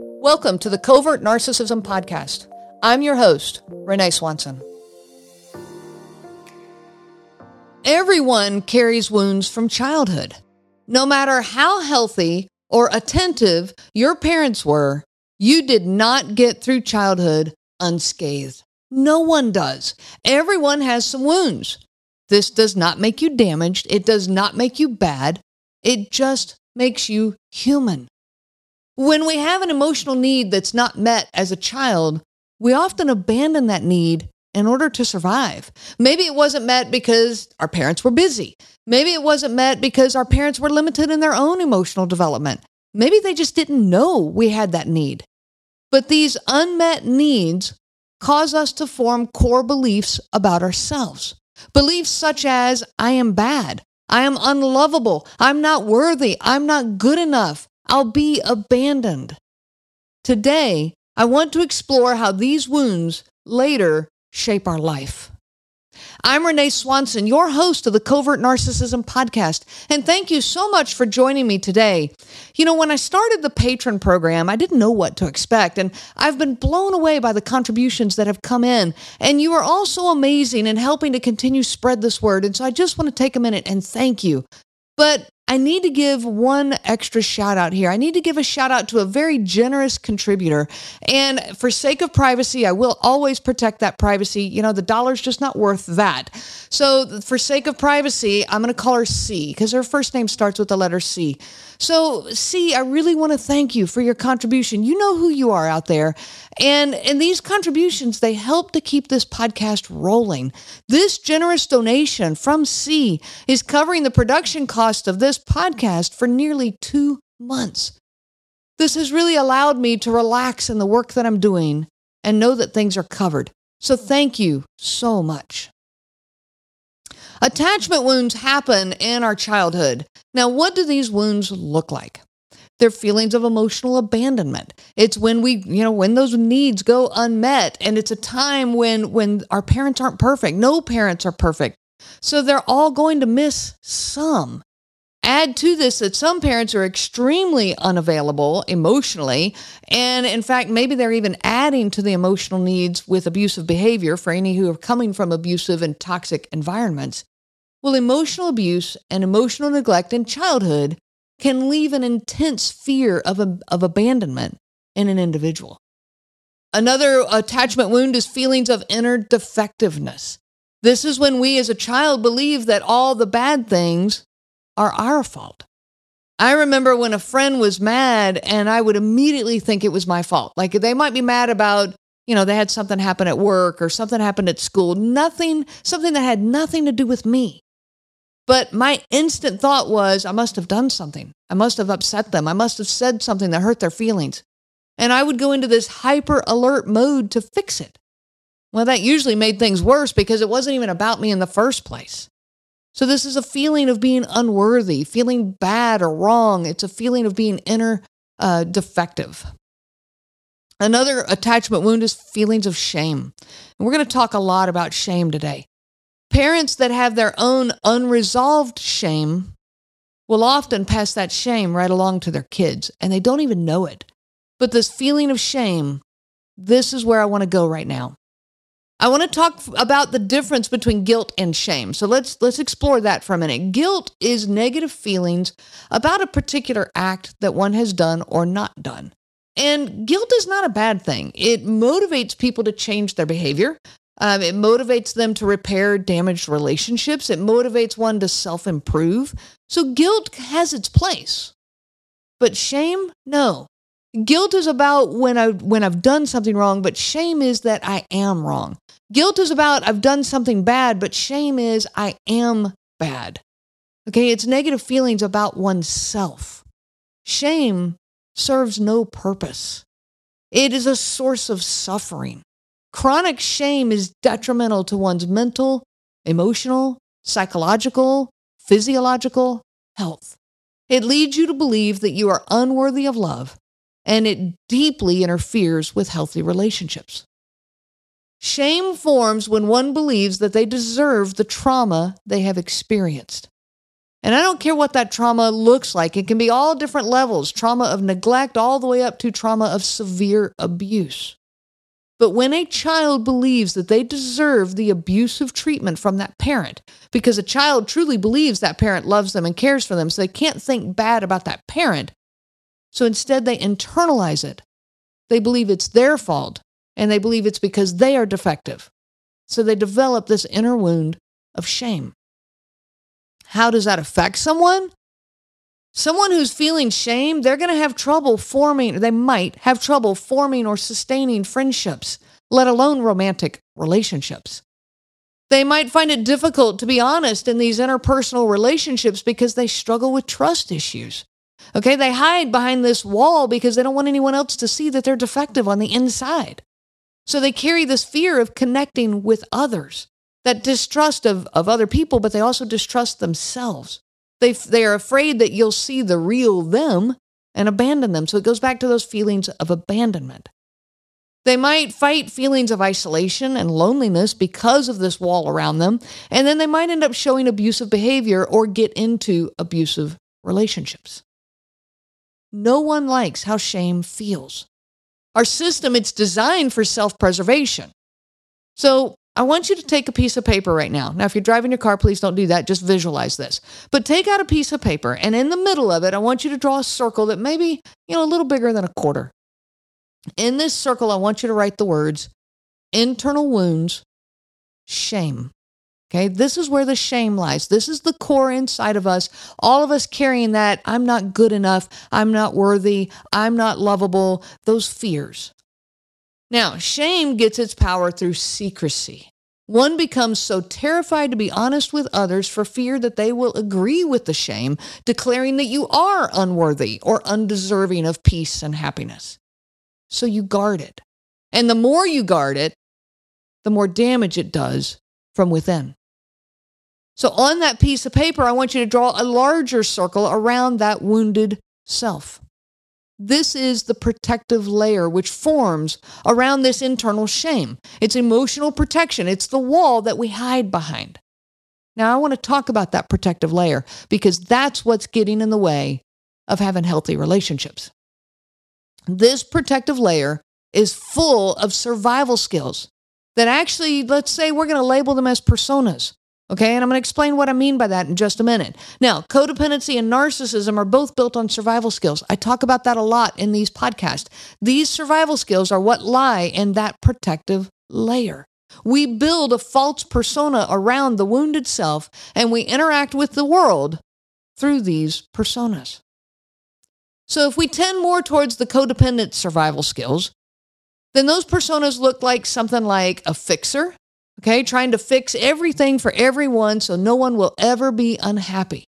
Welcome to the Covert Narcissism Podcast. I'm your host, Renee Swanson. Everyone carries wounds from childhood. No matter how healthy or attentive your parents were, you did not get through childhood unscathed. No one does. Everyone has some wounds. This does not make you damaged. It does not make you bad. It just makes you human. When we have an emotional need that's not met as a child, we often abandon that need in order to survive. Maybe it wasn't met because our parents were busy. Maybe it wasn't met because our parents were limited in their own emotional development. Maybe they just didn't know we had that need. But these unmet needs cause us to form core beliefs about ourselves. Beliefs such as, I am bad, I am unlovable, I'm not worthy, I'm not good enough, I'll be abandoned. Today, I want to explore how these wounds later shape our life. I'm Renee Swanson, your host of the Covert Narcissism Podcast, and thank you so much for joining me today. You know, when I started the patron program, I didn't know what to expect, and I've been blown away by the contributions that have come in. And you are all so amazing in helping to continue spread this word. And so I just want to take a minute and thank you. But I need to give one extra shout out here. I need to give a shout out to a very generous contributor. And for sake of privacy, I will always protect that privacy. You know, the dollar's just not worth that. So, for sake of privacy, I'm going to call her C because her first name starts with the letter C. So, C, I really want to thank you for your contribution. You know who you are out there. And and these contributions, they help to keep this podcast rolling. This generous donation from C is covering the production cost of this podcast for nearly 2 months. This has really allowed me to relax in the work that I'm doing and know that things are covered. So thank you so much. Attachment wounds happen in our childhood. Now, what do these wounds look like? They're feelings of emotional abandonment. It's when we, you know, when those needs go unmet and it's a time when when our parents aren't perfect. No parents are perfect. So they're all going to miss some. Add to this that some parents are extremely unavailable emotionally. And in fact, maybe they're even adding to the emotional needs with abusive behavior for any who are coming from abusive and toxic environments. Well, emotional abuse and emotional neglect in childhood can leave an intense fear of, of abandonment in an individual. Another attachment wound is feelings of inner defectiveness. This is when we as a child believe that all the bad things are our fault. I remember when a friend was mad and I would immediately think it was my fault. Like they might be mad about, you know, they had something happen at work or something happened at school, nothing, something that had nothing to do with me. But my instant thought was, I must have done something. I must have upset them. I must have said something that hurt their feelings. And I would go into this hyper alert mode to fix it. Well, that usually made things worse because it wasn't even about me in the first place. So, this is a feeling of being unworthy, feeling bad or wrong. It's a feeling of being inner uh, defective. Another attachment wound is feelings of shame. And we're going to talk a lot about shame today. Parents that have their own unresolved shame will often pass that shame right along to their kids, and they don't even know it. But this feeling of shame, this is where I want to go right now. I want to talk about the difference between guilt and shame. So let's let's explore that for a minute. Guilt is negative feelings about a particular act that one has done or not done. And guilt is not a bad thing. It motivates people to change their behavior. Um, it motivates them to repair damaged relationships. It motivates one to self improve. So guilt has its place. But shame, no. Guilt is about when I when I've done something wrong, but shame is that I am wrong. Guilt is about I've done something bad, but shame is I am bad. Okay, it's negative feelings about oneself. Shame serves no purpose. It is a source of suffering. Chronic shame is detrimental to one's mental, emotional, psychological, physiological health. It leads you to believe that you are unworthy of love and it deeply interferes with healthy relationships. Shame forms when one believes that they deserve the trauma they have experienced. And I don't care what that trauma looks like. It can be all different levels trauma of neglect, all the way up to trauma of severe abuse. But when a child believes that they deserve the abusive treatment from that parent, because a child truly believes that parent loves them and cares for them, so they can't think bad about that parent. So instead, they internalize it. They believe it's their fault, and they believe it's because they are defective. So they develop this inner wound of shame. How does that affect someone? Someone who's feeling shame, they're going to have trouble forming, they might have trouble forming or sustaining friendships, let alone romantic relationships. They might find it difficult to be honest in these interpersonal relationships because they struggle with trust issues. Okay, they hide behind this wall because they don't want anyone else to see that they're defective on the inside. So they carry this fear of connecting with others, that distrust of, of other people, but they also distrust themselves. They, they are afraid that you'll see the real them and abandon them. So it goes back to those feelings of abandonment. They might fight feelings of isolation and loneliness because of this wall around them, and then they might end up showing abusive behavior or get into abusive relationships. No one likes how shame feels. Our system, it's designed for self preservation. So I want you to take a piece of paper right now. Now, if you're driving your car, please don't do that. Just visualize this. But take out a piece of paper, and in the middle of it, I want you to draw a circle that maybe, you know, a little bigger than a quarter. In this circle, I want you to write the words internal wounds, shame. Okay, this is where the shame lies. This is the core inside of us. All of us carrying that I'm not good enough, I'm not worthy, I'm not lovable, those fears. Now, shame gets its power through secrecy. One becomes so terrified to be honest with others for fear that they will agree with the shame, declaring that you are unworthy or undeserving of peace and happiness. So you guard it. And the more you guard it, the more damage it does from within. So on that piece of paper, I want you to draw a larger circle around that wounded self. This is the protective layer which forms around this internal shame. It's emotional protection, it's the wall that we hide behind. Now, I want to talk about that protective layer because that's what's getting in the way of having healthy relationships. This protective layer is full of survival skills that actually, let's say we're going to label them as personas. Okay, and I'm going to explain what I mean by that in just a minute. Now, codependency and narcissism are both built on survival skills. I talk about that a lot in these podcasts. These survival skills are what lie in that protective layer. We build a false persona around the wounded self and we interact with the world through these personas. So, if we tend more towards the codependent survival skills, then those personas look like something like a fixer, okay, trying to fix everything for everyone so no one will ever be unhappy.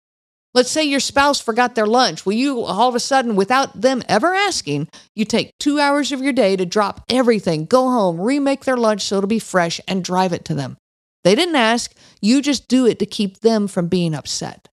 Let's say your spouse forgot their lunch. Will you all of a sudden, without them ever asking, you take two hours of your day to drop everything, go home, remake their lunch so it'll be fresh, and drive it to them? They didn't ask. You just do it to keep them from being upset.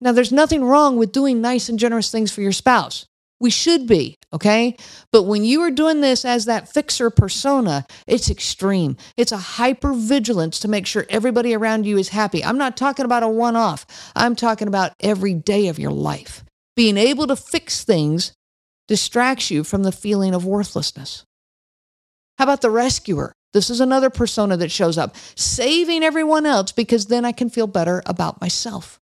Now, there's nothing wrong with doing nice and generous things for your spouse. We should be, okay? But when you are doing this as that fixer persona, it's extreme. It's a hyper vigilance to make sure everybody around you is happy. I'm not talking about a one off, I'm talking about every day of your life. Being able to fix things distracts you from the feeling of worthlessness. How about the rescuer? This is another persona that shows up, saving everyone else because then I can feel better about myself.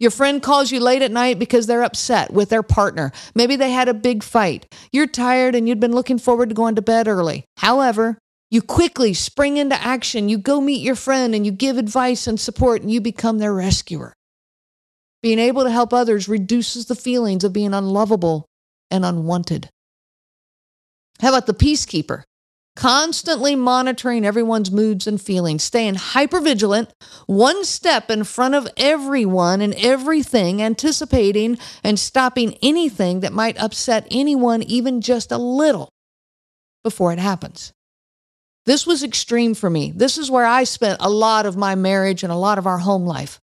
Your friend calls you late at night because they're upset with their partner. Maybe they had a big fight. You're tired and you'd been looking forward to going to bed early. However, you quickly spring into action. You go meet your friend and you give advice and support and you become their rescuer. Being able to help others reduces the feelings of being unlovable and unwanted. How about the peacekeeper? Constantly monitoring everyone's moods and feelings, staying hyper vigilant, one step in front of everyone and everything, anticipating and stopping anything that might upset anyone, even just a little, before it happens. This was extreme for me. This is where I spent a lot of my marriage and a lot of our home life.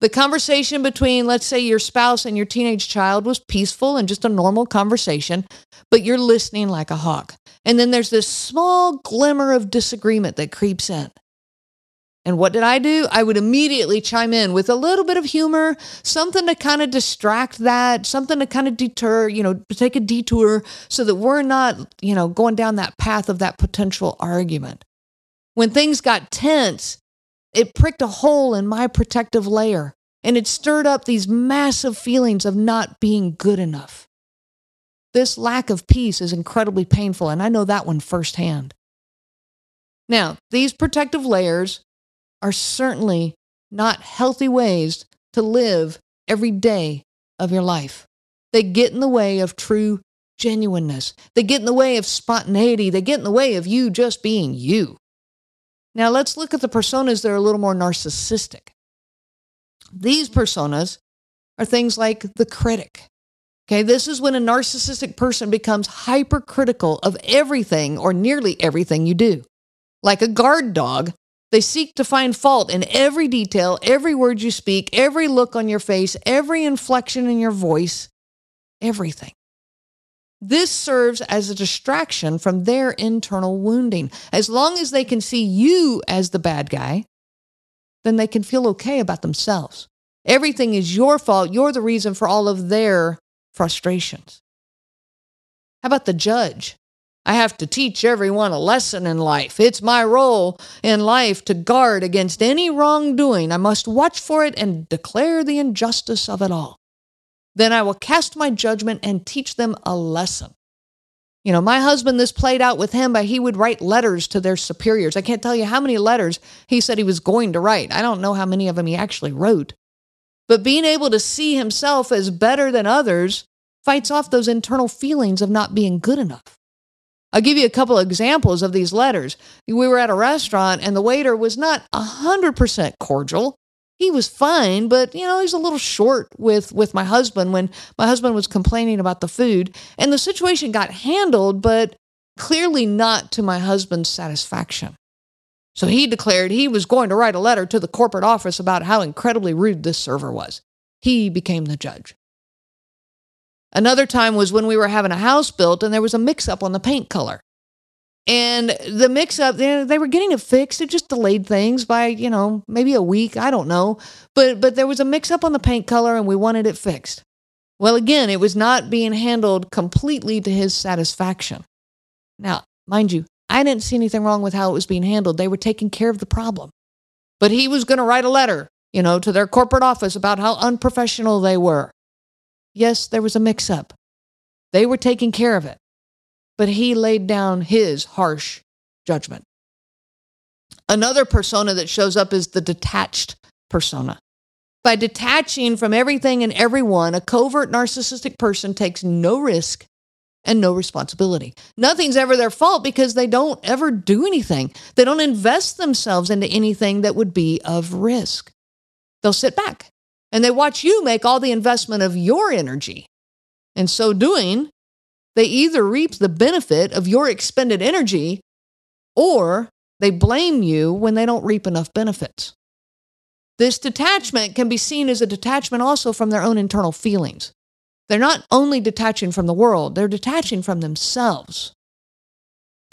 The conversation between, let's say, your spouse and your teenage child was peaceful and just a normal conversation, but you're listening like a hawk. And then there's this small glimmer of disagreement that creeps in. And what did I do? I would immediately chime in with a little bit of humor, something to kind of distract that, something to kind of deter, you know, take a detour so that we're not, you know, going down that path of that potential argument. When things got tense, it pricked a hole in my protective layer and it stirred up these massive feelings of not being good enough. This lack of peace is incredibly painful, and I know that one firsthand. Now, these protective layers are certainly not healthy ways to live every day of your life. They get in the way of true genuineness. They get in the way of spontaneity. They get in the way of you just being you. Now, let's look at the personas that are a little more narcissistic. These personas are things like the critic. Okay, this is when a narcissistic person becomes hypercritical of everything or nearly everything you do. Like a guard dog they seek to find fault in every detail, every word you speak, every look on your face, every inflection in your voice, everything. This serves as a distraction from their internal wounding. As long as they can see you as the bad guy, then they can feel okay about themselves. Everything is your fault. You're the reason for all of their frustrations. How about the judge? I have to teach everyone a lesson in life. It's my role in life to guard against any wrongdoing. I must watch for it and declare the injustice of it all. Then I will cast my judgment and teach them a lesson. You know, my husband, this played out with him, but he would write letters to their superiors. I can't tell you how many letters he said he was going to write. I don't know how many of them he actually wrote. But being able to see himself as better than others fights off those internal feelings of not being good enough. I'll give you a couple of examples of these letters. We were at a restaurant and the waiter was not 100% cordial. He was fine, but you know, he's a little short with with my husband when my husband was complaining about the food and the situation got handled, but clearly not to my husband's satisfaction. So he declared he was going to write a letter to the corporate office about how incredibly rude this server was. He became the judge. Another time was when we were having a house built and there was a mix up on the paint color. And the mix up, they were getting it fixed. It just delayed things by, you know, maybe a week. I don't know. But, but there was a mix up on the paint color and we wanted it fixed. Well, again, it was not being handled completely to his satisfaction. Now, mind you, I didn't see anything wrong with how it was being handled. They were taking care of the problem. But he was going to write a letter, you know, to their corporate office about how unprofessional they were. Yes, there was a mix up. They were taking care of it. But he laid down his harsh judgment. Another persona that shows up is the detached persona. By detaching from everything and everyone, a covert narcissistic person takes no risk and no responsibility. Nothing's ever their fault because they don't ever do anything. They don't invest themselves into anything that would be of risk. They'll sit back and they watch you make all the investment of your energy. In so doing, they either reap the benefit of your expended energy or they blame you when they don't reap enough benefits. This detachment can be seen as a detachment also from their own internal feelings. They're not only detaching from the world, they're detaching from themselves.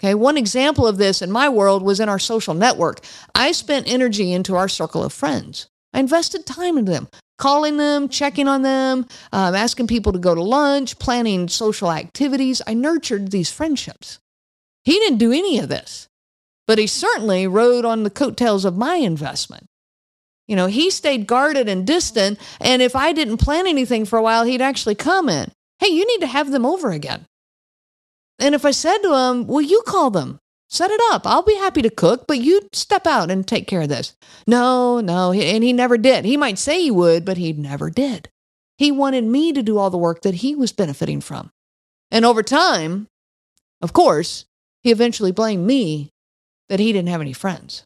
Okay, one example of this in my world was in our social network. I spent energy into our circle of friends. I invested time into them calling them, checking on them, um, asking people to go to lunch, planning social activities. I nurtured these friendships. He didn't do any of this, but he certainly rode on the coattails of my investment. You know, he stayed guarded and distant, and if I didn't plan anything for a while, he'd actually comment, Hey, you need to have them over again. And if I said to him, Will you call them? Set it up. I'll be happy to cook, but you step out and take care of this. No, no. And he never did. He might say he would, but he never did. He wanted me to do all the work that he was benefiting from. And over time, of course, he eventually blamed me that he didn't have any friends.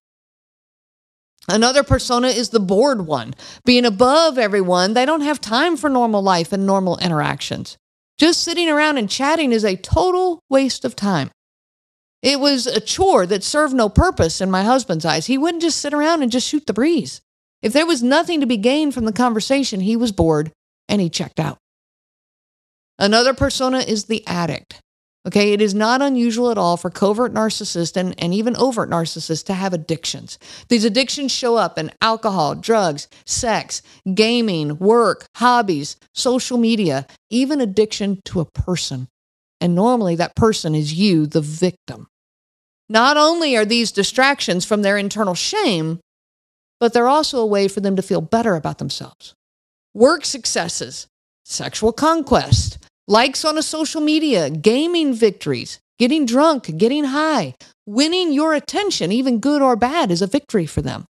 Another persona is the bored one. Being above everyone, they don't have time for normal life and normal interactions. Just sitting around and chatting is a total waste of time. It was a chore that served no purpose in my husband's eyes. He wouldn't just sit around and just shoot the breeze. If there was nothing to be gained from the conversation, he was bored and he checked out. Another persona is the addict. Okay, it is not unusual at all for covert narcissists and, and even overt narcissists to have addictions. These addictions show up in alcohol, drugs, sex, gaming, work, hobbies, social media, even addiction to a person. And normally that person is you, the victim. Not only are these distractions from their internal shame, but they're also a way for them to feel better about themselves. Work successes, sexual conquest, likes on a social media, gaming victories, getting drunk, getting high, winning your attention, even good or bad, is a victory for them.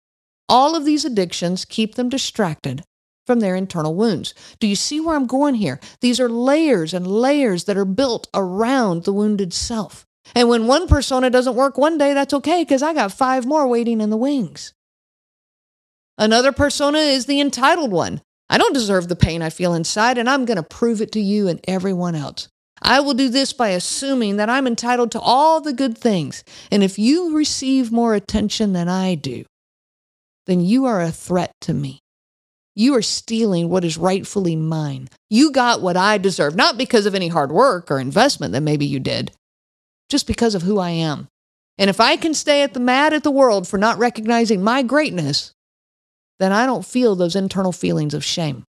All of these addictions keep them distracted from their internal wounds. Do you see where I'm going here? These are layers and layers that are built around the wounded self. And when one persona doesn't work one day, that's okay because I got five more waiting in the wings. Another persona is the entitled one. I don't deserve the pain I feel inside, and I'm going to prove it to you and everyone else. I will do this by assuming that I'm entitled to all the good things. And if you receive more attention than I do, then you are a threat to me. You are stealing what is rightfully mine. You got what I deserve, not because of any hard work or investment that maybe you did, just because of who I am. And if I can stay at the mad at the world for not recognizing my greatness, then I don't feel those internal feelings of shame.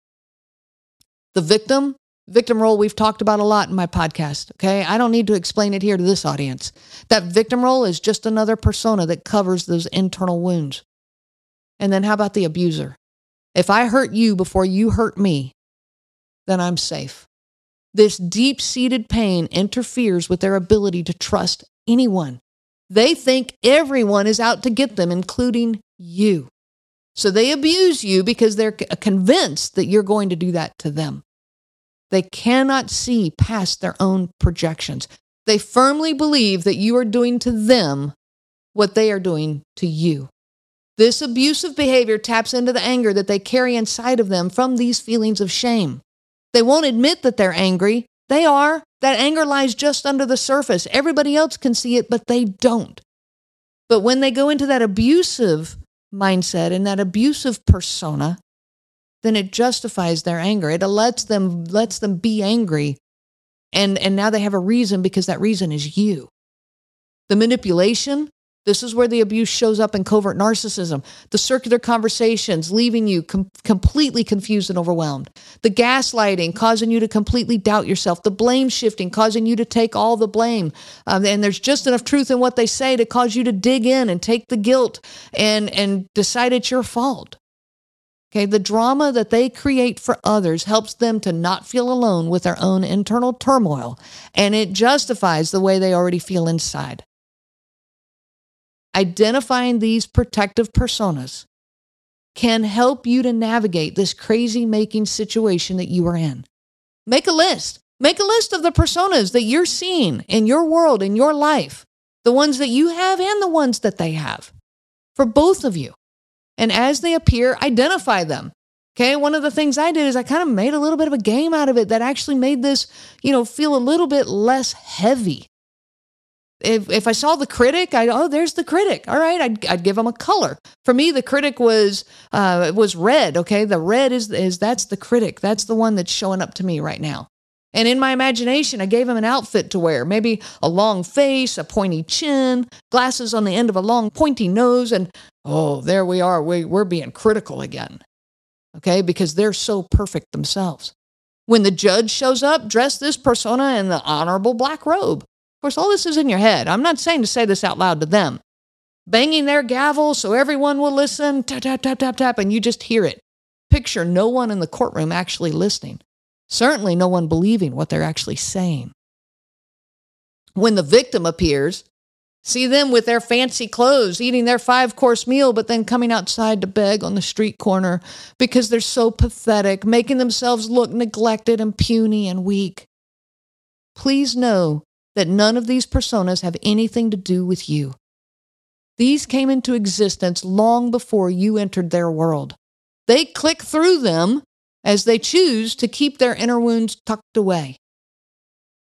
The victim, victim role we've talked about a lot in my podcast, okay? I don't need to explain it here to this audience. That victim role is just another persona that covers those internal wounds. And then how about the abuser? If I hurt you before you hurt me, then I'm safe. This deep seated pain interferes with their ability to trust anyone. They think everyone is out to get them, including you. So they abuse you because they're uh, convinced that you're going to do that to them. They cannot see past their own projections. They firmly believe that you are doing to them what they are doing to you. This abusive behavior taps into the anger that they carry inside of them from these feelings of shame. They won't admit that they're angry. They are. That anger lies just under the surface. Everybody else can see it, but they don't. But when they go into that abusive mindset and that abusive persona, then it justifies their anger. It lets them lets them be angry. And and now they have a reason because that reason is you. The manipulation, this is where the abuse shows up in covert narcissism. The circular conversations leaving you com- completely confused and overwhelmed. The gaslighting causing you to completely doubt yourself. The blame shifting causing you to take all the blame. Um, and there's just enough truth in what they say to cause you to dig in and take the guilt and, and decide it's your fault. Okay, the drama that they create for others helps them to not feel alone with their own internal turmoil, and it justifies the way they already feel inside. Identifying these protective personas can help you to navigate this crazy making situation that you are in. Make a list. Make a list of the personas that you're seeing in your world, in your life, the ones that you have and the ones that they have for both of you. And as they appear, identify them. Okay, one of the things I did is I kind of made a little bit of a game out of it that actually made this, you know, feel a little bit less heavy if if I saw the critic, I oh, there's the critic. All right, I'd I'd give him a color. For me, the critic was uh was red. Okay, the red is is that's the critic. That's the one that's showing up to me right now. And in my imagination, I gave him an outfit to wear, maybe a long face, a pointy chin, glasses on the end of a long pointy nose, and oh, there we are. We we're being critical again. Okay, because they're so perfect themselves. When the judge shows up, dress this persona in the honorable black robe. Of course, all this is in your head. I'm not saying to say this out loud to them. Banging their gavel so everyone will listen, tap, tap, tap, tap, tap, and you just hear it. Picture no one in the courtroom actually listening. Certainly no one believing what they're actually saying. When the victim appears, see them with their fancy clothes, eating their five course meal, but then coming outside to beg on the street corner because they're so pathetic, making themselves look neglected and puny and weak. Please know that none of these personas have anything to do with you. These came into existence long before you entered their world. They click through them as they choose to keep their inner wounds tucked away.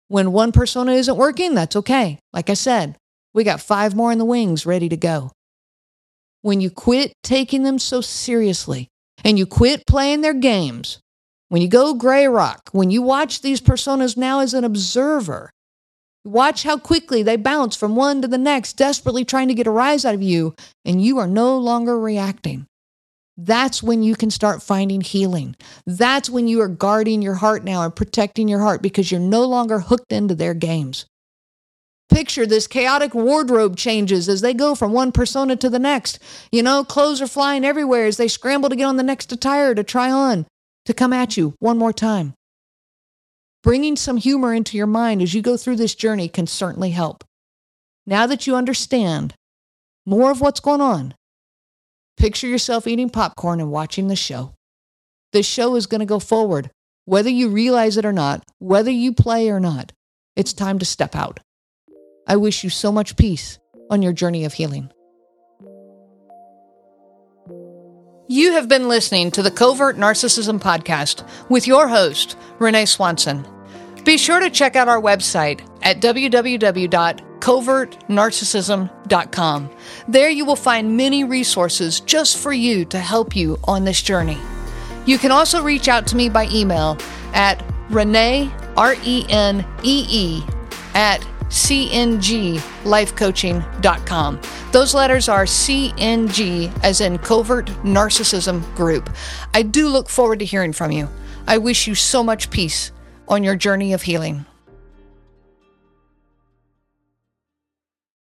When one persona isn't working, that's okay. Like I said, we got five more in the wings ready to go. When you quit taking them so seriously and you quit playing their games, when you go gray rock, when you watch these personas now as an observer Watch how quickly they bounce from one to the next, desperately trying to get a rise out of you, and you are no longer reacting. That's when you can start finding healing. That's when you are guarding your heart now and protecting your heart because you're no longer hooked into their games. Picture this chaotic wardrobe changes as they go from one persona to the next. You know, clothes are flying everywhere as they scramble to get on the next attire to try on, to come at you one more time. Bringing some humor into your mind as you go through this journey can certainly help. Now that you understand more of what's going on, picture yourself eating popcorn and watching the show. The show is going to go forward, whether you realize it or not, whether you play or not. It's time to step out. I wish you so much peace on your journey of healing. You have been listening to the Covert Narcissism Podcast with your host, Renee Swanson. Be sure to check out our website at www.covertnarcissism.com. There you will find many resources just for you to help you on this journey. You can also reach out to me by email at renee, R E N E E, at cnglifecoaching.com. Those letters are CNG, as in Covert Narcissism Group. I do look forward to hearing from you. I wish you so much peace on your journey of healing.